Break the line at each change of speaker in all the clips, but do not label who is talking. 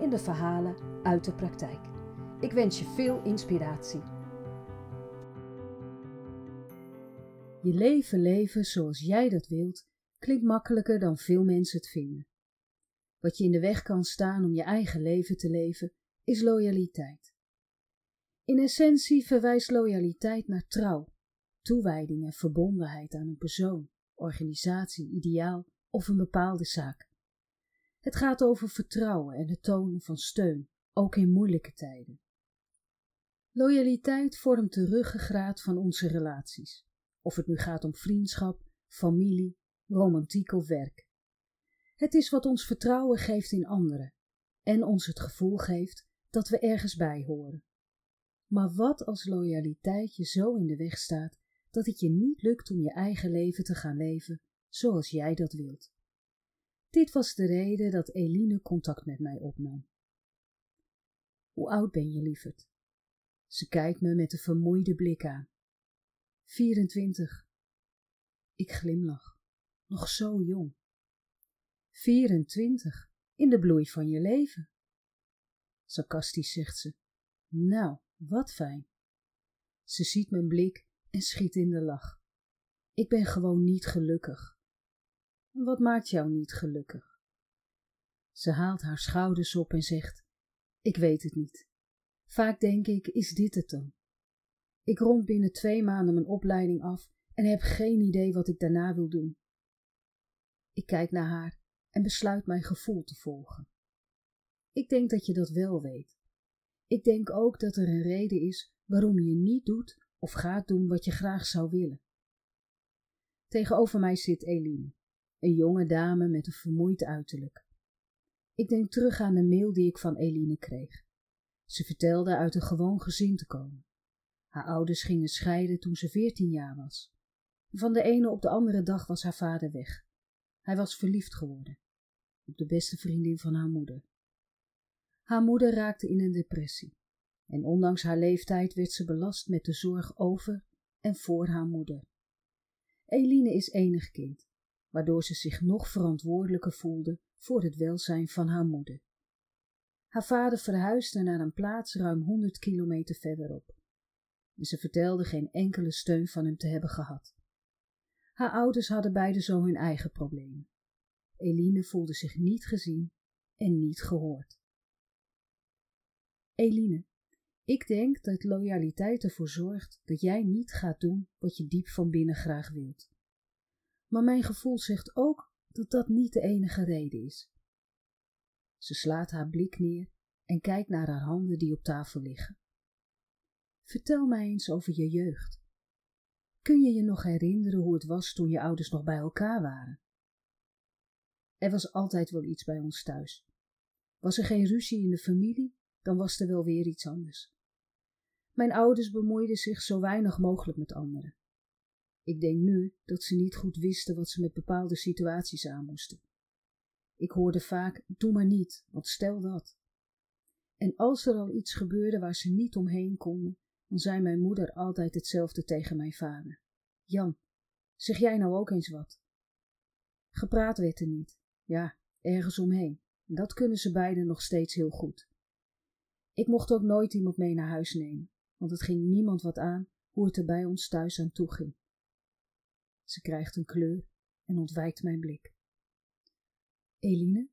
in de verhalen uit de praktijk. Ik wens je veel inspiratie. Je leven leven zoals jij dat wilt klinkt makkelijker dan veel mensen het vinden. Wat je in de weg kan staan om je eigen leven te leven, is loyaliteit. In essentie verwijst loyaliteit naar trouw, toewijding en verbondenheid aan een persoon, organisatie, ideaal of een bepaalde zaak. Het gaat over vertrouwen en het tonen van steun, ook in moeilijke tijden. Loyaliteit vormt de ruggengraat van onze relaties, of het nu gaat om vriendschap, familie, romantiek of werk. Het is wat ons vertrouwen geeft in anderen en ons het gevoel geeft dat we ergens bij horen. Maar wat als loyaliteit je zo in de weg staat dat het je niet lukt om je eigen leven te gaan leven zoals jij dat wilt? Dit was de reden dat Eline contact met mij opnam. Hoe oud ben je, lieverd? Ze kijkt me met een vermoeide blik aan. 24. Ik glimlach. Nog zo jong. 24. In de bloei van je leven. Sarcastisch zegt ze. Nou, wat fijn. Ze ziet mijn blik en schiet in de lach. Ik ben gewoon niet gelukkig. Wat maakt jou niet gelukkig? Ze haalt haar schouders op en zegt: Ik weet het niet. Vaak denk ik: Is dit het dan? Ik rond binnen twee maanden mijn opleiding af en heb geen idee wat ik daarna wil doen. Ik kijk naar haar en besluit mijn gevoel te volgen. Ik denk dat je dat wel weet. Ik denk ook dat er een reden is waarom je niet doet of gaat doen wat je graag zou willen. Tegenover mij zit Eline een jonge dame met een vermoeid uiterlijk. Ik denk terug aan de mail die ik van Eline kreeg. Ze vertelde uit een gewoon gezin te komen. Haar ouders gingen scheiden toen ze veertien jaar was. Van de ene op de andere dag was haar vader weg. Hij was verliefd geworden op de beste vriendin van haar moeder. Haar moeder raakte in een depressie en ondanks haar leeftijd werd ze belast met de zorg over en voor haar moeder. Eline is enig kind waardoor ze zich nog verantwoordelijker voelde voor het welzijn van haar moeder. Haar vader verhuisde naar een plaats ruim honderd kilometer verderop. En ze vertelde geen enkele steun van hem te hebben gehad. Haar ouders hadden beide zo hun eigen problemen. Eline voelde zich niet gezien en niet gehoord. Eline, ik denk dat loyaliteit ervoor zorgt dat jij niet gaat doen wat je diep van binnen graag wilt maar mijn gevoel zegt ook dat dat niet de enige reden is. Ze slaat haar blik neer en kijkt naar haar handen die op tafel liggen. Vertel mij eens over je jeugd. Kun je je nog herinneren hoe het was toen je ouders nog bij elkaar waren? Er was altijd wel iets bij ons thuis. Was er geen ruzie in de familie, dan was er wel weer iets anders. Mijn ouders bemoeiden zich zo weinig mogelijk met anderen. Ik denk nu dat ze niet goed wisten wat ze met bepaalde situaties aan moesten. Ik hoorde vaak: doe maar niet, want stel dat. En als er al iets gebeurde waar ze niet omheen konden, dan zei mijn moeder altijd hetzelfde tegen mijn vader: Jan, zeg jij nou ook eens wat? Gepraat werd er niet, ja, ergens omheen. Dat kunnen ze beiden nog steeds heel goed. Ik mocht ook nooit iemand mee naar huis nemen, want het ging niemand wat aan hoe het er bij ons thuis aan toe ging. Ze krijgt een kleur en ontwijkt mijn blik. Eline?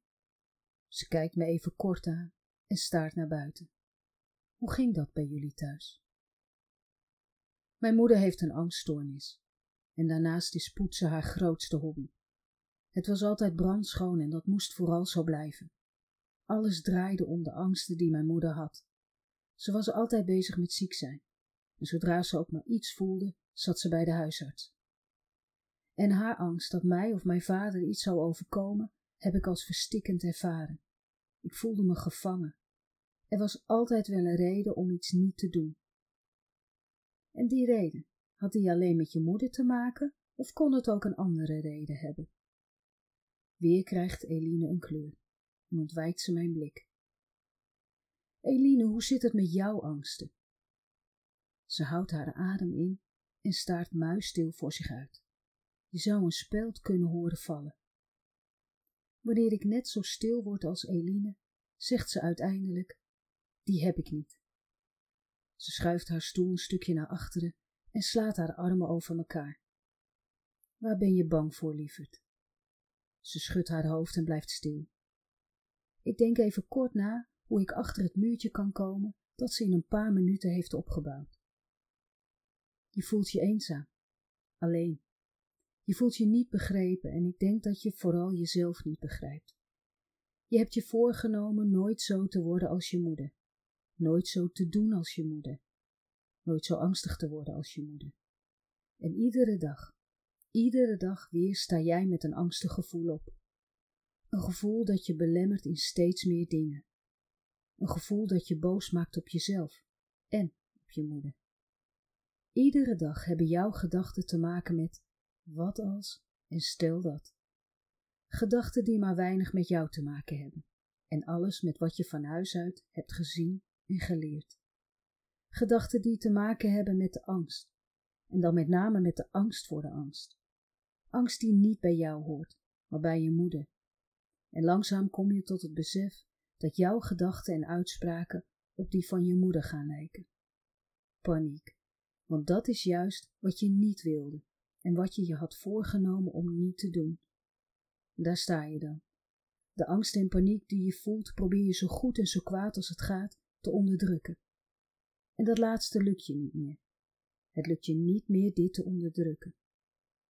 Ze kijkt me even kort aan en staart naar buiten. Hoe ging dat bij jullie thuis? Mijn moeder heeft een angststoornis en daarnaast is poetsen haar grootste hobby. Het was altijd brandschoon en dat moest vooral zo blijven. Alles draaide om de angsten die mijn moeder had. Ze was altijd bezig met ziek zijn en zodra ze ook maar iets voelde, zat ze bij de huisarts en haar angst dat mij of mijn vader iets zou overkomen, heb ik als verstikkend ervaren. Ik voelde me gevangen Er was altijd wel een reden om iets niet te doen. En die reden, had die alleen met je moeder te maken of kon het ook een andere reden hebben? Weer krijgt Eline een kleur en ontwijkt ze mijn blik. Eline, hoe zit het met jouw angsten? Ze houdt haar adem in en staart muisstil voor zich uit. Je zou een speld kunnen horen vallen. Wanneer ik net zo stil word als Eline, zegt ze uiteindelijk: Die heb ik niet. Ze schuift haar stoel een stukje naar achteren en slaat haar armen over elkaar. Waar ben je bang voor, lieverd? Ze schudt haar hoofd en blijft stil. Ik denk even kort na hoe ik achter het muurtje kan komen dat ze in een paar minuten heeft opgebouwd. Je voelt je eenzaam, alleen. Je voelt je niet begrepen en ik denk dat je vooral jezelf niet begrijpt. Je hebt je voorgenomen nooit zo te worden als je moeder, nooit zo te doen als je moeder, nooit zo angstig te worden als je moeder. En iedere dag, iedere dag weer sta jij met een angstig gevoel op. Een gevoel dat je belemmert in steeds meer dingen. Een gevoel dat je boos maakt op jezelf en op je moeder. Iedere dag hebben jouw gedachten te maken met wat als en stel dat. Gedachten die maar weinig met jou te maken hebben en alles met wat je van huis uit hebt gezien en geleerd. Gedachten die te maken hebben met de angst en dan met name met de angst voor de angst. Angst die niet bij jou hoort, maar bij je moeder. En langzaam kom je tot het besef dat jouw gedachten en uitspraken op die van je moeder gaan lijken. Paniek, want dat is juist wat je niet wilde en wat je je had voorgenomen om niet te doen. Daar sta je dan. De angst en paniek die je voelt, probeer je zo goed en zo kwaad als het gaat te onderdrukken. En dat laatste lukt je niet meer. Het lukt je niet meer dit te onderdrukken.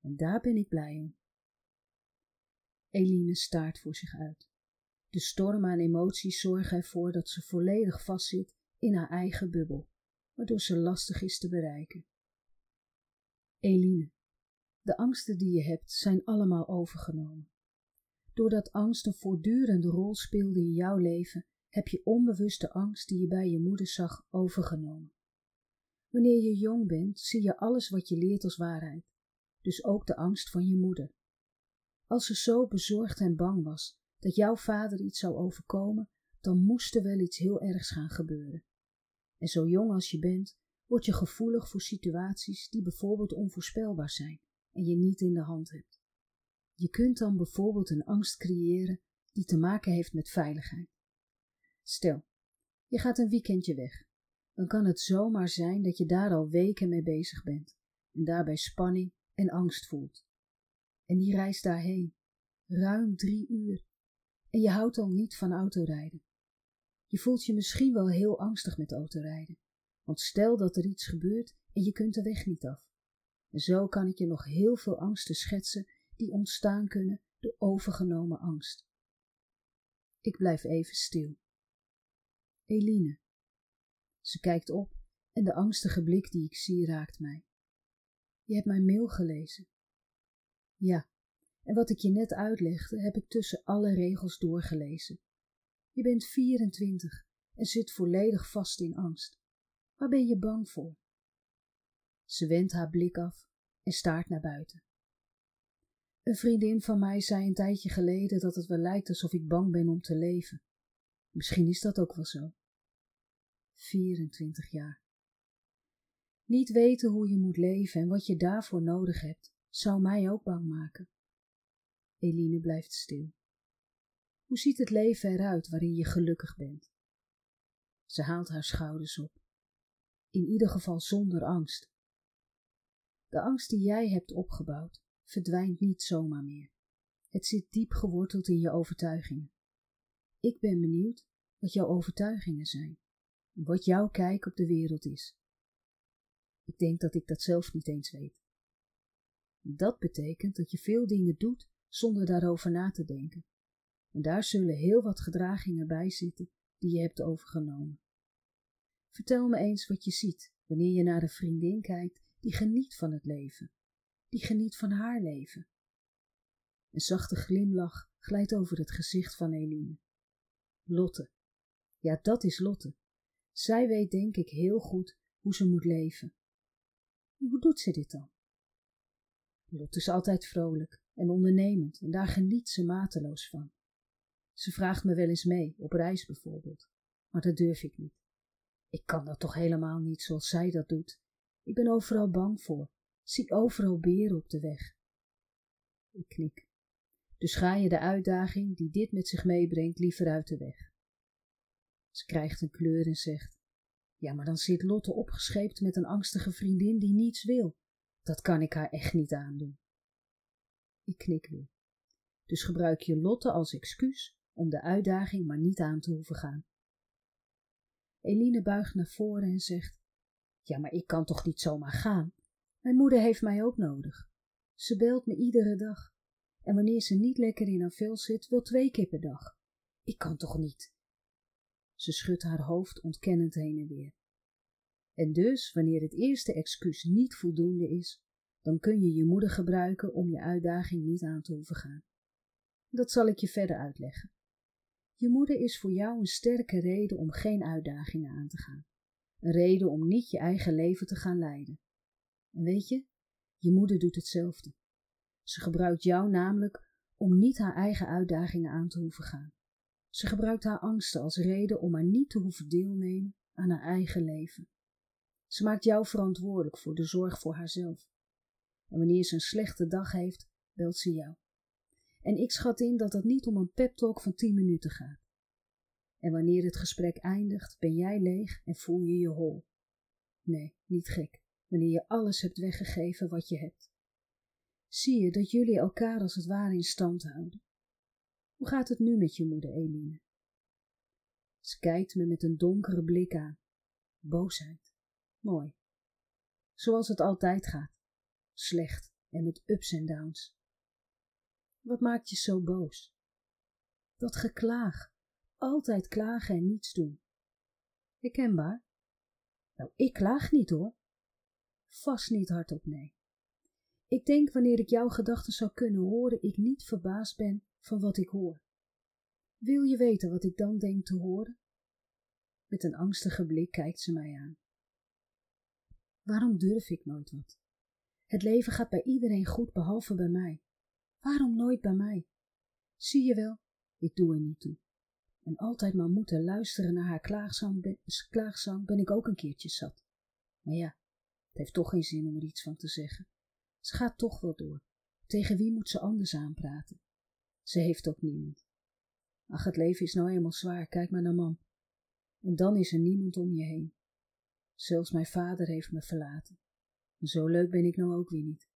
En daar ben ik blij om. Eline staart voor zich uit. De storm aan emoties zorgen ervoor dat ze volledig vastzit in haar eigen bubbel, waardoor ze lastig is te bereiken. Eline, de angsten die je hebt zijn allemaal overgenomen. Doordat angst een voortdurende rol speelde in jouw leven, heb je onbewust de angst die je bij je moeder zag overgenomen. Wanneer je jong bent, zie je alles wat je leert als waarheid, dus ook de angst van je moeder. Als ze zo bezorgd en bang was dat jouw vader iets zou overkomen, dan moest er wel iets heel ergs gaan gebeuren. En zo jong als je bent, word je gevoelig voor situaties die bijvoorbeeld onvoorspelbaar zijn en je niet in de hand hebt. Je kunt dan bijvoorbeeld een angst creëren die te maken heeft met veiligheid. Stel, je gaat een weekendje weg. Dan kan het zomaar zijn dat je daar al weken mee bezig bent en daarbij spanning en angst voelt. En die reis daarheen, ruim drie uur, en je houdt al niet van autorijden. Je voelt je misschien wel heel angstig met autorijden, want stel dat er iets gebeurt en je kunt de weg niet af. En zo kan ik je nog heel veel angsten schetsen die ontstaan kunnen door overgenomen angst. Ik blijf even stil. Eline. Ze kijkt op en de angstige blik die ik zie raakt mij. Je hebt mijn mail gelezen. Ja, en wat ik je net uitlegde, heb ik tussen alle regels doorgelezen. Je bent 24 en zit volledig vast in angst. Waar ben je bang voor? Ze wendt haar blik af en staart naar buiten. Een vriendin van mij zei een tijdje geleden dat het wel lijkt alsof ik bang ben om te leven. Misschien is dat ook wel zo. 24 jaar. Niet weten hoe je moet leven en wat je daarvoor nodig hebt, zou mij ook bang maken. Eline blijft stil. Hoe ziet het leven eruit waarin je gelukkig bent? Ze haalt haar schouders op. In ieder geval zonder angst. De angst die jij hebt opgebouwd verdwijnt niet zomaar meer. Het zit diep geworteld in je overtuigingen. Ik ben benieuwd wat jouw overtuigingen zijn wat jouw kijk op de wereld is. Ik denk dat ik dat zelf niet eens weet. Dat betekent dat je veel dingen doet zonder daarover na te denken. En daar zullen heel wat gedragingen bij zitten die je hebt overgenomen. Vertel me eens wat je ziet wanneer je naar een vriendin kijkt die geniet van het leven, die geniet van haar leven. Een zachte glimlach glijdt over het gezicht van Eline. Lotte, Ja, dat is Lotte. Zij weet denk ik heel goed hoe ze moet leven. Hoe doet ze dit dan? Lotte is altijd vrolijk en ondernemend en daar geniet ze mateloos van. Ze vraagt me wel eens mee, op reis bijvoorbeeld, maar dat durf ik niet. Ik kan dat toch helemaal niet zoals zij dat doet. Ik ben overal bang voor, zie overal beren op de weg. Ik knik. Dus ga je de uitdaging die dit met zich meebrengt liever uit de weg. Ze krijgt een kleur en zegt: Ja, maar dan zit Lotte opgescheept met een angstige vriendin die niets wil. Dat kan ik haar echt niet aandoen. Ik knik weer. Dus gebruik je Lotte als excuus om de uitdaging maar niet aan te hoeven gaan. Eline buigt naar voren en zegt: Ja, maar ik kan toch niet zomaar gaan? Mijn moeder heeft mij ook nodig. Ze belt me iedere dag. En wanneer ze niet lekker in haar vel zit, wel twee keer per dag. Ik kan toch niet? Ze schudt haar hoofd ontkennend heen en weer. En dus, wanneer het eerste excuus niet voldoende is, dan kun je je moeder gebruiken om je uitdaging niet aan te hoeven gaan. Dat zal ik je verder uitleggen. Je moeder is voor jou een sterke reden om geen uitdagingen aan te gaan. Een reden om niet je eigen leven te gaan leiden. En weet je, je moeder doet hetzelfde. Ze gebruikt jou namelijk om niet haar eigen uitdagingen aan te hoeven gaan. Ze gebruikt haar angsten als reden om maar niet te hoeven deelnemen aan haar eigen leven. Ze maakt jou verantwoordelijk voor de zorg voor haarzelf. En wanneer ze een slechte dag heeft, belt ze jou. En ik schat in dat het niet om een pep-talk van tien minuten gaat. En wanneer het gesprek eindigt, ben jij leeg en voel je je hol. Nee, niet gek, wanneer je alles hebt weggegeven wat je hebt. Zie je dat jullie elkaar als het ware in stand houden. Hoe gaat het nu met je moeder, Eline? Ze kijkt me met een donkere blik aan. Boosheid. Mooi. Zoals het altijd gaat. Slecht en met ups en downs. Wat maakt je zo boos? Dat geklaag. Altijd klagen en niets doen. Herkenbaar? Nou, ik klaag niet hoor. Vast niet hardop, nee. Ik denk wanneer ik jouw gedachten zou kunnen horen, ik niet verbaasd ben van wat ik hoor. Wil je weten wat ik dan denk te horen? Met een angstige blik kijkt ze mij aan. Waarom durf ik nooit wat? Het leven gaat bij iedereen goed behalve bij mij. Waarom nooit bij mij? Zie je wel, ik doe er niet toe. En altijd maar moeten luisteren naar haar klaagzang klaagzang ben ik ook een keertje zat. Maar ja, het heeft toch geen zin om er iets van te zeggen. Ze gaat toch wel door. Tegen wie moet ze anders aanpraten? Ze heeft ook niemand. Ach, het leven is nou eenmaal zwaar, kijk maar naar mam. En dan is er niemand om je heen. Zelfs mijn vader heeft me verlaten. En zo leuk ben ik nou ook weer niet.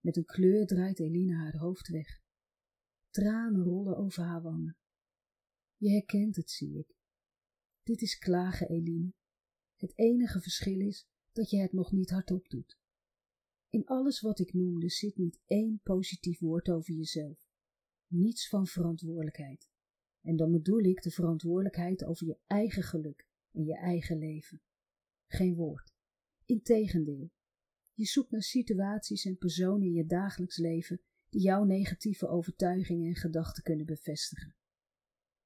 Met een kleur draait Eline haar hoofd weg. Tranen rollen over haar wangen. Je herkent het, zie ik. Dit is klagen, Eline. Het enige verschil is dat je het nog niet hardop doet. In alles wat ik noemde zit niet één positief woord over jezelf. Niets van verantwoordelijkheid. En dan bedoel ik de verantwoordelijkheid over je eigen geluk en je eigen leven. Geen woord. Integendeel. Je zoekt naar situaties en personen in je dagelijks leven die jouw negatieve overtuigingen en gedachten kunnen bevestigen.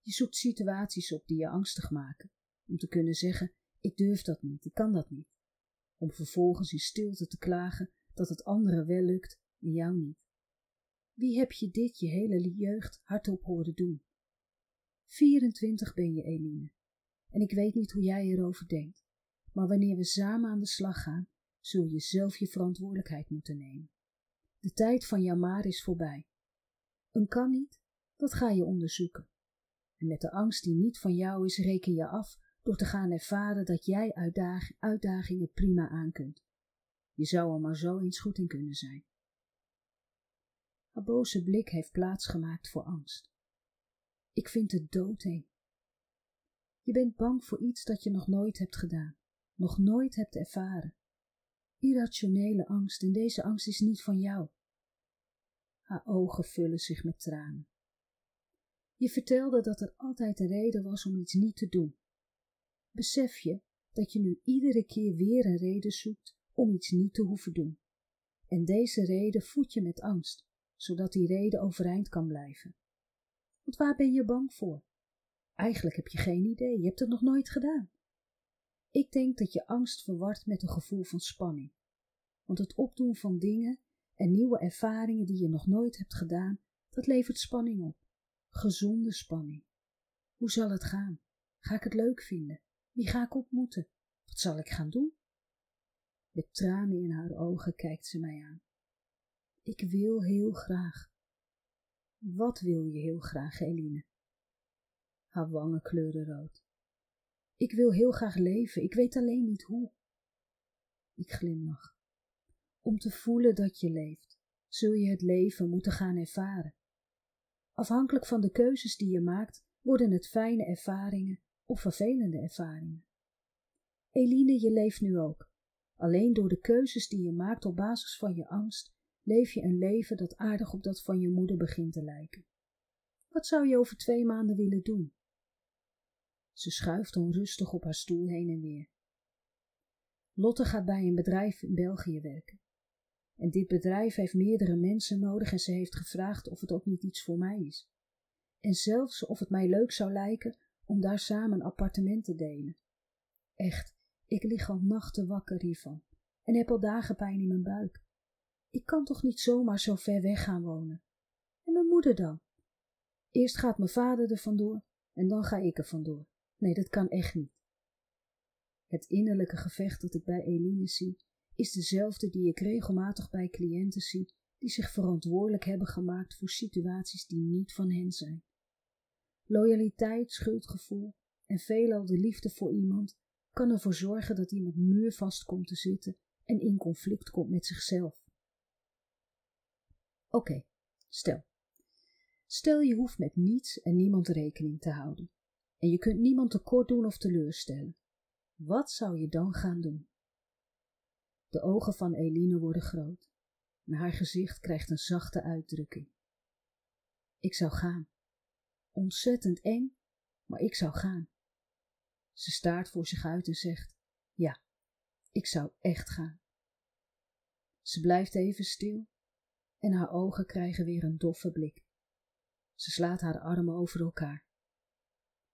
Je zoekt situaties op die je angstig maken, om te kunnen zeggen: Ik durf dat niet, ik kan dat niet. Om vervolgens in stilte te klagen dat het anderen wel lukt en jou niet. Wie heb je dit je hele jeugd hardop horen doen? 24 ben je, Eline, en ik weet niet hoe jij erover denkt, maar wanneer we samen aan de slag gaan, zul je zelf je verantwoordelijkheid moeten nemen. De tijd van jammer is voorbij. Een kan niet, dat ga je onderzoeken. En met de angst die niet van jou is, reken je af door te gaan ervaren dat jij uitdagingen prima aan kunt. Je zou er maar zo eens goed in kunnen zijn. Haar boze blik heeft plaats gemaakt voor angst. Ik vind het doodeng. Je bent bang voor iets dat je nog nooit hebt gedaan, nog nooit hebt ervaren. Irrationele angst en deze angst is niet van jou. Haar ogen vullen zich met tranen. Je vertelde dat er altijd een reden was om iets niet te doen. Besef je dat je nu iedere keer weer een reden zoekt om iets niet te hoeven doen. En deze reden voed je met angst, zodat die reden overeind kan blijven. Want waar ben je bang voor? Eigenlijk heb je geen idee, je hebt het nog nooit gedaan. Ik denk dat je angst verward met een gevoel van spanning. Want het opdoen van dingen en nieuwe ervaringen die je nog nooit hebt gedaan, dat levert spanning op. Gezonde spanning. Hoe zal het gaan? Ga ik het leuk vinden? Wie ga ik ontmoeten? Wat zal ik gaan doen? Met tranen in haar ogen kijkt ze mij aan. Ik wil heel graag. Wat wil je heel graag, Eline? Haar wangen kleuren rood. Ik wil heel graag leven, ik weet alleen niet hoe. Ik glimlach. Om te voelen dat je leeft, zul je het leven moeten gaan ervaren. Afhankelijk van de keuzes die je maakt, worden het fijne ervaringen of vervelende ervaringen. Eline, je leeft nu ook. Alleen door de keuzes die je maakt op basis van je angst, leef je een leven dat aardig op dat van je moeder begint te lijken. Wat zou je over twee maanden willen doen? Ze schuift onrustig op haar stoel heen en weer. Lotte gaat bij een bedrijf in België werken. En dit bedrijf heeft meerdere mensen nodig en ze heeft gevraagd of het ook niet iets voor mij is. En zelfs of het mij leuk zou lijken om daar samen appartement te delen. Echt, ik lig al nachten wakker hiervan en heb al dagen pijn in mijn buik. Ik kan toch niet zomaar zo ver weg gaan wonen? En mijn moeder dan? Eerst gaat mijn vader er vandoor en dan ga ik er vandoor. Nee, dat kan echt niet. Het innerlijke gevecht dat ik bij Eline zie, is dezelfde die ik regelmatig bij cliënten zie die zich verantwoordelijk hebben gemaakt voor situaties die niet van hen zijn. Loyaliteit, schuldgevoel en veelal de liefde voor iemand kan ervoor zorgen dat iemand muurvast komt te zitten en in conflict komt met zichzelf. Oké, stel. Stel je hoeft met niets en niemand rekening te houden. En je kunt niemand tekort doen of teleurstellen. Wat zou je dan gaan doen? De ogen van Eline worden groot en haar gezicht krijgt een zachte uitdrukking. Ik zou gaan. Ontzettend eng, maar ik zou gaan. Ze staart voor zich uit en zegt: Ja, ik zou echt gaan. Ze blijft even stil en haar ogen krijgen weer een doffe blik. Ze slaat haar armen over elkaar.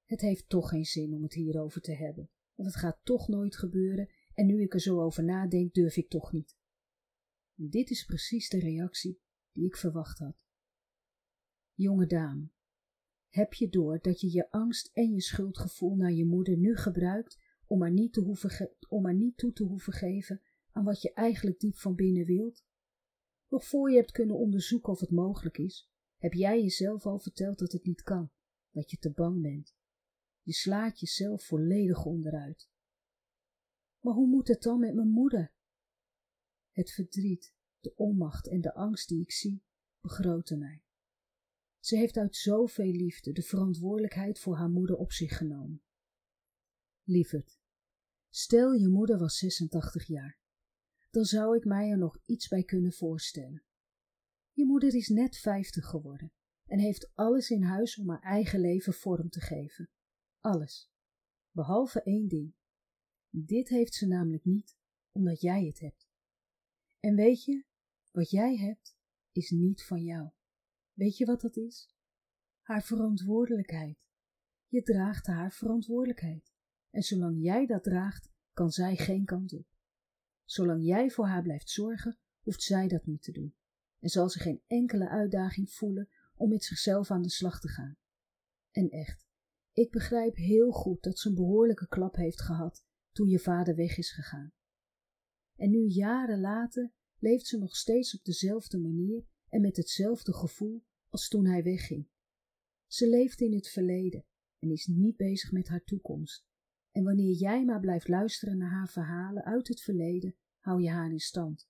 Het heeft toch geen zin om het hierover te hebben, want het gaat toch nooit gebeuren en nu ik er zo over nadenk, durf ik toch niet. Dit is precies de reactie die ik verwacht had. Jonge dame, heb je door dat je je angst en je schuldgevoel naar je moeder nu gebruikt om maar niet, te hoeven om maar niet toe te hoeven geven aan wat je eigenlijk diep van binnen wilt? Nog voor je hebt kunnen onderzoeken of het mogelijk is, heb jij jezelf al verteld dat het niet kan, dat je te bang bent. Je slaat jezelf volledig onderuit. Maar hoe moet het dan met mijn moeder? Het verdriet, de onmacht en de angst die ik zie, begroten mij. Ze heeft uit zoveel liefde de verantwoordelijkheid voor haar moeder op zich genomen. Lieverd, stel je moeder was 86 jaar, dan zou ik mij er nog iets bij kunnen voorstellen. Je moeder is net 50 geworden en heeft alles in huis om haar eigen leven vorm te geven. Alles. Behalve één ding. Dit heeft ze namelijk niet, omdat jij het hebt. En weet je, wat jij hebt, is niet van jou. Weet je wat dat is? Haar verantwoordelijkheid. Je draagt haar verantwoordelijkheid. En zolang jij dat draagt, kan zij geen kant op. Zolang jij voor haar blijft zorgen, hoeft zij dat niet te doen. En zal ze geen enkele uitdaging voelen om met zichzelf aan de slag te gaan. En echt, ik begrijp heel goed dat ze een behoorlijke klap heeft gehad toen je vader weg is gegaan. En nu jaren later leeft ze nog steeds op dezelfde manier en met hetzelfde gevoel als toen hij wegging. Ze leeft in het verleden en is niet bezig met haar toekomst. En wanneer jij maar blijft luisteren naar haar verhalen uit het verleden, hou je haar in stand.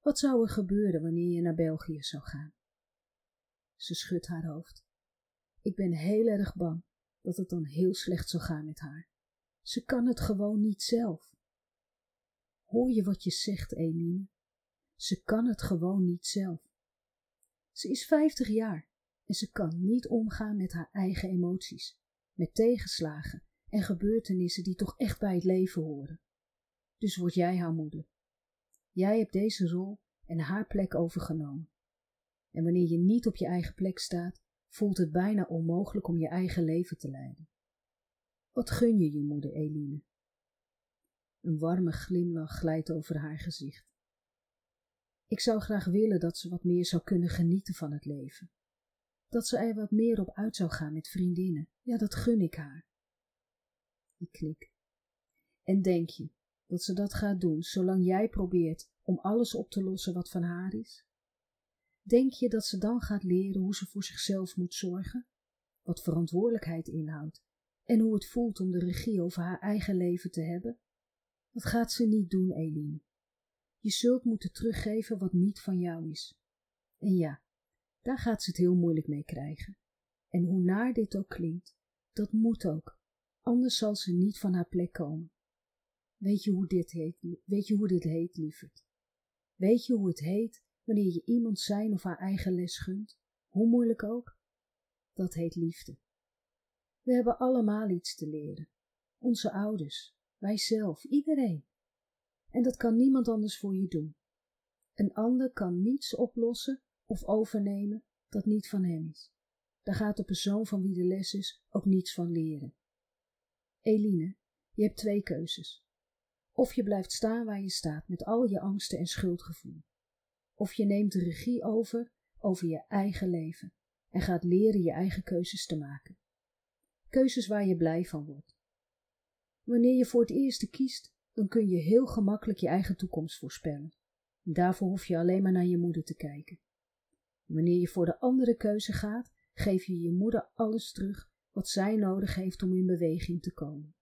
Wat zou er gebeuren wanneer je naar België zou gaan? Ze schudt haar hoofd. Ik ben heel erg bang dat het dan heel slecht zal gaan met haar. Ze kan het gewoon niet zelf. Hoor je wat je zegt, Eline? Ze kan het gewoon niet zelf. Ze is vijftig jaar en ze kan niet omgaan met haar eigen emoties, met tegenslagen en gebeurtenissen die toch echt bij het leven horen. Dus word jij haar moeder. Jij hebt deze rol en haar plek overgenomen. En wanneer je niet op je eigen plek staat, voelt het bijna onmogelijk om je eigen leven te leiden. Wat gun je je moeder, Eline? Een warme glimlach glijdt over haar gezicht. Ik zou graag willen dat ze wat meer zou kunnen genieten van het leven. Dat ze er wat meer op uit zou gaan met vriendinnen. Ja, dat gun ik haar. Ik knik. En denk je dat ze dat gaat doen zolang jij probeert om alles op te lossen wat van haar is? Denk je dat ze dan gaat leren hoe ze voor zichzelf moet zorgen? Wat verantwoordelijkheid inhoudt en hoe het voelt om de regie over haar eigen leven te hebben? Dat gaat ze niet doen, Eline. Je zult moeten teruggeven wat niet van jou is. En ja, daar gaat ze het heel moeilijk mee krijgen. En hoe naar dit ook klinkt, dat moet ook, anders zal ze niet van haar plek komen. Weet je hoe dit heet, weet je hoe dit heet, lieverd? Weet je hoe het heet wanneer je iemand zijn of haar eigen les gunt, hoe moeilijk ook? Dat heet liefde. We hebben allemaal iets te leren. Onze ouders, wij zelf, iedereen. En dat kan niemand anders voor je doen. Een ander kan niets oplossen of overnemen dat niet van hem is. Daar gaat de persoon van wie de les is ook niets van leren. Eline, je hebt twee keuzes. Of je blijft staan waar je staat met al je angsten en schuldgevoel. Of je neemt de regie over over je eigen leven en gaat leren je eigen keuzes te maken. Keuzes waar je blij van wordt. Wanneer je voor het eerste kiest, dan kun je heel gemakkelijk je eigen toekomst voorspellen. Daarvoor hoef je alleen maar naar je moeder te kijken. Wanneer je voor de andere keuze gaat, geef je je moeder alles terug wat zij nodig heeft om in beweging te komen.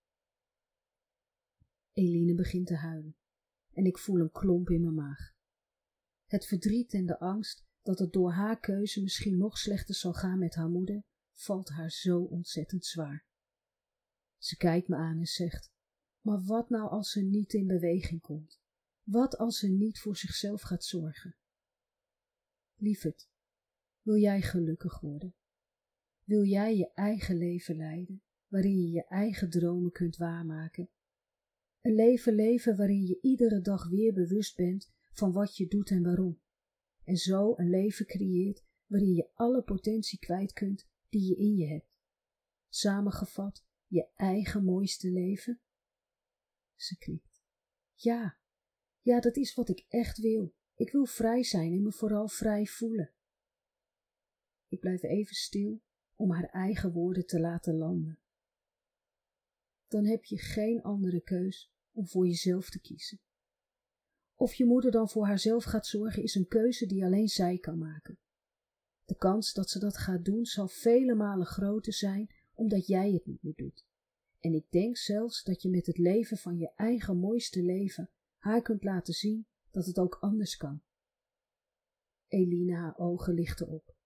Eline begint te huilen en ik voel een klomp in mijn maag. Het verdriet en de angst dat het door haar keuze misschien nog slechter zal gaan met haar moeder, valt haar zo ontzettend zwaar. Ze kijkt me aan en zegt: Maar wat nou als ze niet in beweging komt? Wat als ze niet voor zichzelf gaat zorgen? Lieverd, wil jij gelukkig worden? Wil jij je eigen leven leiden, waarin je je eigen dromen kunt waarmaken? Een leven leven waarin je iedere dag weer bewust bent van wat je doet en waarom. En zo een leven creëert waarin je alle potentie kwijt kunt die je in je hebt. Samengevat, je eigen mooiste leven? Ze knikt. Ja, ja, dat is wat ik echt wil. Ik wil vrij zijn en me vooral vrij voelen. Ik blijf even stil om haar eigen woorden te laten landen. Dan heb je geen andere keus om voor jezelf te kiezen. Of je moeder dan voor haarzelf gaat zorgen is een keuze die alleen zij kan maken. De kans dat ze dat gaat doen zal vele malen groter zijn omdat jij het niet meer doet. En ik denk zelfs dat je met het leven van je eigen mooiste leven haar kunt laten zien dat het ook anders kan. Eline haar ogen lichten op.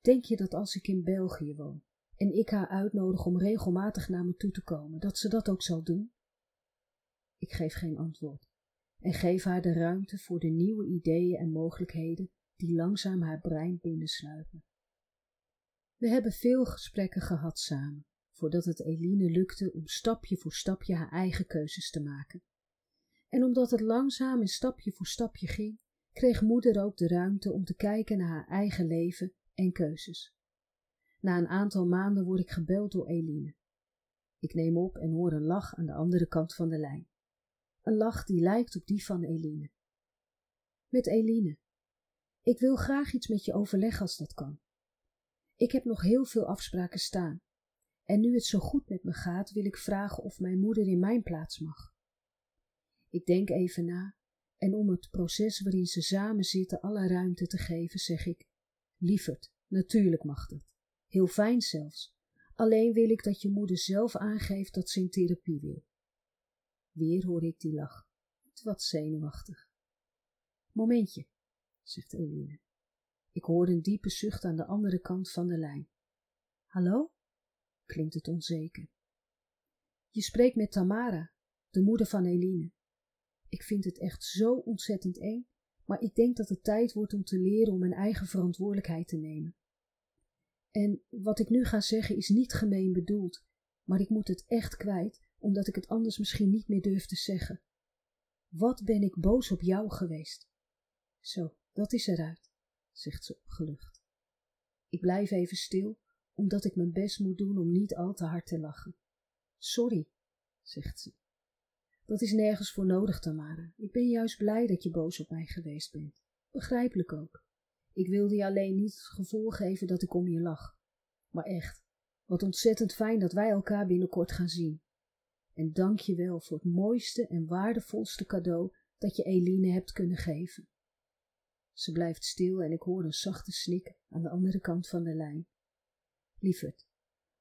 Denk je dat als ik in België woon en ik haar uitnodig om regelmatig naar me toe te komen, dat ze dat ook zal doen? Ik geef geen antwoord en geef haar de ruimte voor de nieuwe ideeën en mogelijkheden die langzaam haar brein binnensluipen. We hebben veel gesprekken gehad samen, voordat het Eline lukte om stapje voor stapje haar eigen keuzes te maken. En omdat het langzaam en stapje voor stapje ging, kreeg moeder ook de ruimte om te kijken naar haar eigen leven en keuzes. Na een aantal maanden word ik gebeld door Eline. Ik neem op en hoor een lach aan de andere kant van de lijn. Een lach die lijkt op die van Eline. Met Eline. Ik wil graag iets met je overleggen als dat kan. Ik heb nog heel veel afspraken staan. En nu het zo goed met me gaat, wil ik vragen of mijn moeder in mijn plaats mag. Ik denk even na, en om het proces waarin ze samen zitten alle ruimte te geven, zeg ik: Lieverd, natuurlijk mag dat. Heel fijn zelfs. Alleen wil ik dat je moeder zelf aangeeft dat ze in therapie wil. Weer hoor ik die lach, wat zenuwachtig. Momentje, zegt Eline. Ik hoor een diepe zucht aan de andere kant van de lijn. Hallo? klinkt het onzeker. Je spreekt met Tamara, de moeder van Eline. Ik vind het echt zo ontzettend eng, maar ik denk dat het tijd wordt om te leren om mijn eigen verantwoordelijkheid te nemen. En wat ik nu ga zeggen is niet gemeen bedoeld, maar ik moet het echt kwijt, omdat ik het anders misschien niet meer durf te zeggen. Wat ben ik boos op jou geweest? Zo, dat is eruit, zegt ze opgelucht. Ik blijf even stil, omdat ik mijn best moet doen om niet al te hard te lachen. Sorry, zegt ze. Dat is nergens voor nodig, Tamara. Ik ben juist blij dat je boos op mij geweest bent. Begrijpelijk ook. Ik wilde je alleen niet het gevoel geven dat ik om je lach. Maar echt, wat ontzettend fijn dat wij elkaar binnenkort gaan zien. En dank je wel voor het mooiste en waardevolste cadeau dat je Eline hebt kunnen geven. Ze blijft stil en ik hoor een zachte snik aan de andere kant van de lijn. Lieverd,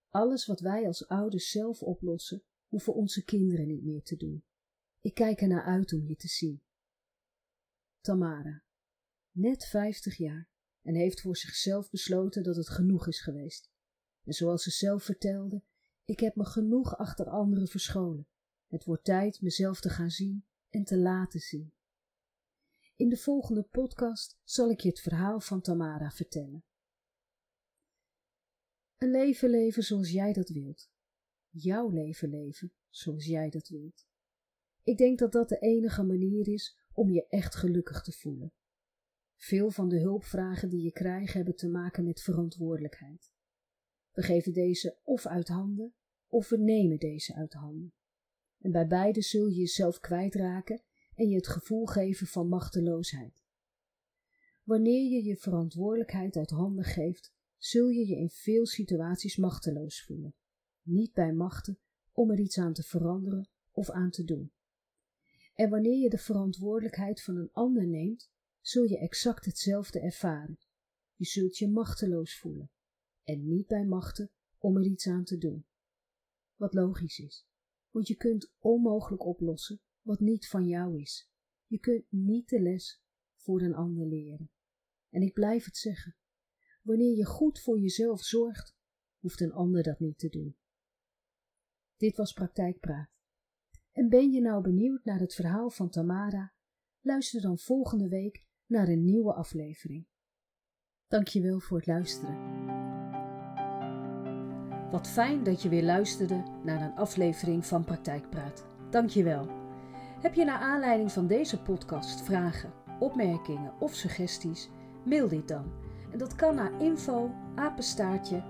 alles wat wij als ouders zelf oplossen, hoeven onze kinderen niet meer te doen. Ik kijk er naar uit om je te zien. Tamara, net vijftig jaar, en heeft voor zichzelf besloten dat het genoeg is geweest. En zoals ze zelf vertelde, ik heb me genoeg achter anderen verscholen. Het wordt tijd mezelf te gaan zien en te laten zien. In de volgende podcast zal ik je het verhaal van Tamara vertellen. Een leven leven zoals jij dat wilt. Jouw leven leven zoals jij dat wilt. Ik denk dat dat de enige manier is om je echt gelukkig te voelen. Veel van de hulpvragen die je krijgt hebben te maken met verantwoordelijkheid. We geven deze of uit handen, of we nemen deze uit handen. En bij beide zul je jezelf kwijtraken en je het gevoel geven van machteloosheid. Wanneer je je verantwoordelijkheid uit handen geeft, zul je je in veel situaties machteloos voelen, niet bij machten om er iets aan te veranderen of aan te doen. En wanneer je de verantwoordelijkheid van een ander neemt, zul je exact hetzelfde ervaren. Je zult je machteloos voelen en niet bij machten om er iets aan te doen. Wat logisch is, want je kunt onmogelijk oplossen wat niet van jou is. Je kunt niet de les voor een ander leren. En ik blijf het zeggen: wanneer je goed voor jezelf zorgt, hoeft een ander dat niet te doen. Dit was Praktijkpraat. En ben je nou benieuwd naar het verhaal van Tamara? Luister dan volgende week naar een nieuwe aflevering. Dankjewel voor het luisteren. Wat fijn dat je weer luisterde naar een aflevering van Praktijkpraat. Dankjewel. Heb je naar aanleiding van deze podcast vragen, opmerkingen of suggesties? Mail dit dan. En dat kan naar info apenstaartje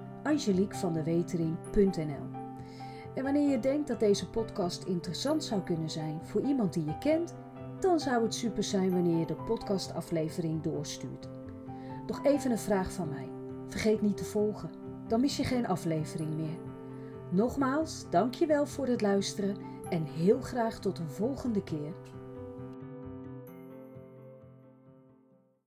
En wanneer je denkt dat deze podcast interessant zou kunnen zijn voor iemand die je kent, dan zou het super zijn wanneer je de podcastaflevering doorstuurt. Nog even een vraag van mij. Vergeet niet te volgen, dan mis je geen aflevering meer. Nogmaals, dankjewel voor het luisteren en heel graag tot een volgende keer.